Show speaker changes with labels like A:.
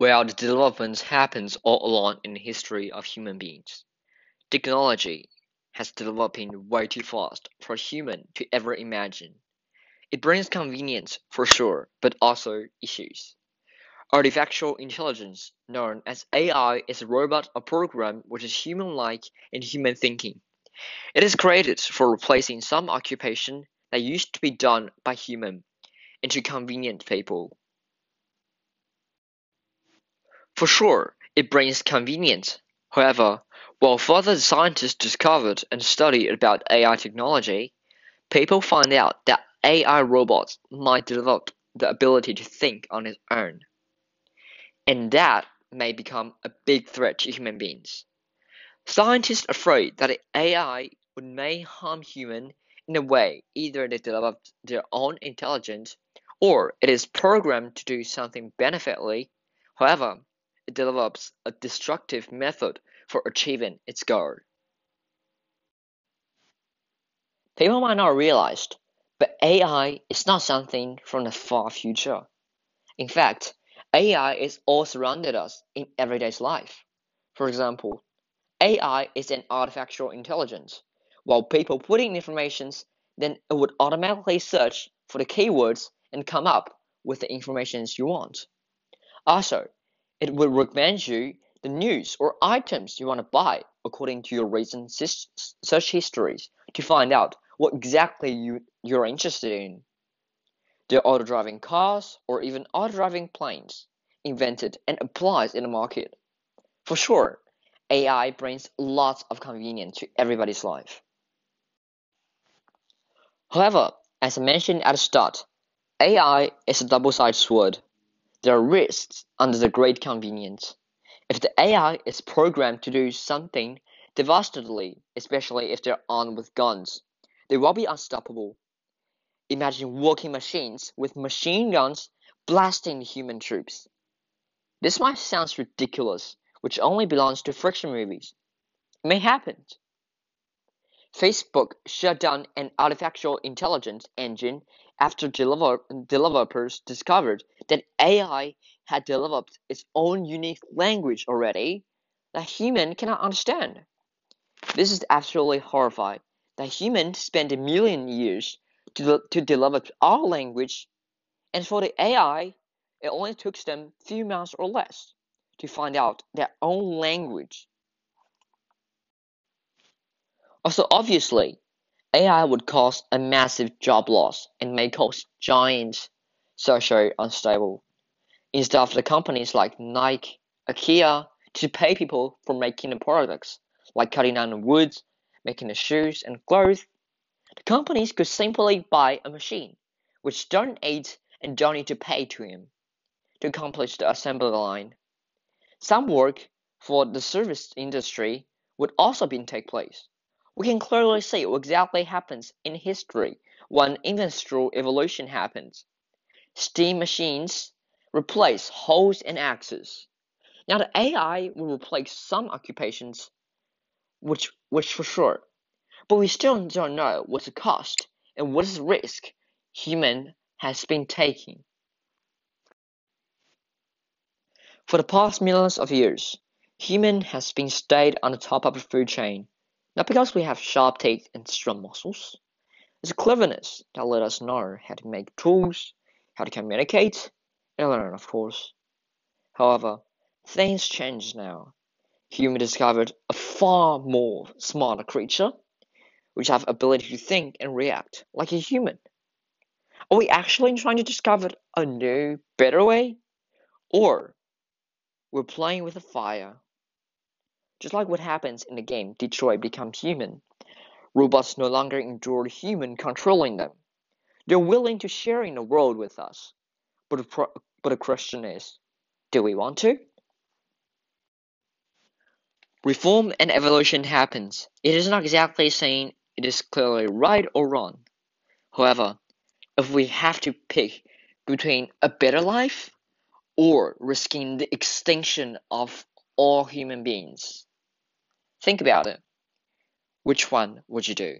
A: where the development happens all along in the history of human beings. Technology has developing way too fast for a human to ever imagine. It brings convenience for sure, but also issues. Artificial intelligence, known as AI, is a robot or program which is human-like in human thinking. It is created for replacing some occupation that used to be done by human into convenient people. For sure, it brings convenience. However, while further scientists discovered and studied about AI technology, people find out that AI robots might develop the ability to think on its own. And that may become a big threat to human beings. Scientists are afraid that AI would may harm humans in a way either they develop their own intelligence or it is programmed to do something beneficially. However, it develops a destructive method for achieving its goal. People might not realize, but AI is not something from the far future. In fact, AI is all surrounded us in everyday life. For example, AI is an artificial intelligence. While people put in information, then it would automatically search for the keywords and come up with the information you want. Also, it will recommend you the news or items you want to buy according to your recent search histories to find out what exactly you, you're interested in. The auto-driving cars or even auto-driving planes invented and applied in the market. For sure, AI brings lots of convenience to everybody's life. However, as I mentioned at the start, AI is a double-sided sword. There are risks under the great convenience. If the AI is programmed to do something devastatingly, especially if they're armed with guns, they will be unstoppable. Imagine walking machines with machine guns blasting human troops. This might sound ridiculous, which only belongs to fiction movies. It may happen. Facebook shut down an artificial intelligence engine after developers discovered that AI had developed its own unique language already that humans cannot understand. This is absolutely horrifying that humans spent a million years to, to develop our language, and for the AI, it only took them few months or less to find out their own language. Also, obviously, AI would cause a massive job loss and may cause giant social unstable. Instead of the companies like Nike, IKEA to pay people for making the products, like cutting down the woods, making the shoes and clothes, the companies could simply buy a machine, which don't aid and don't need to pay to him, to accomplish the assembly line. Some work for the service industry would also be take place. We can clearly see what exactly happens in history when industrial evolution happens. Steam machines replace hoes and axes. Now the AI will replace some occupations, which which for sure, but we still don't know what's the cost and what is the risk human has been taking. For the past millions of years, human has been stayed on the top of the food chain not because we have sharp teeth and strong muscles. It's a cleverness that let us know how to make tools, how to communicate, and learn, of course. However, things change now. Human discovered a far more smarter creature, which have ability to think and react like a human. Are we actually trying to discover a new, better way? Or we're playing with the fire just like what happens in the game Detroit becomes Human. Robots no longer endure human controlling them. They're willing to share in the world with us. But the, pro- but the question is, do we want to? Reform and evolution happens. It is not exactly saying it is clearly right or wrong. However, if we have to pick between a better life or risking the extinction of all human beings, Think about it. Which one would you do?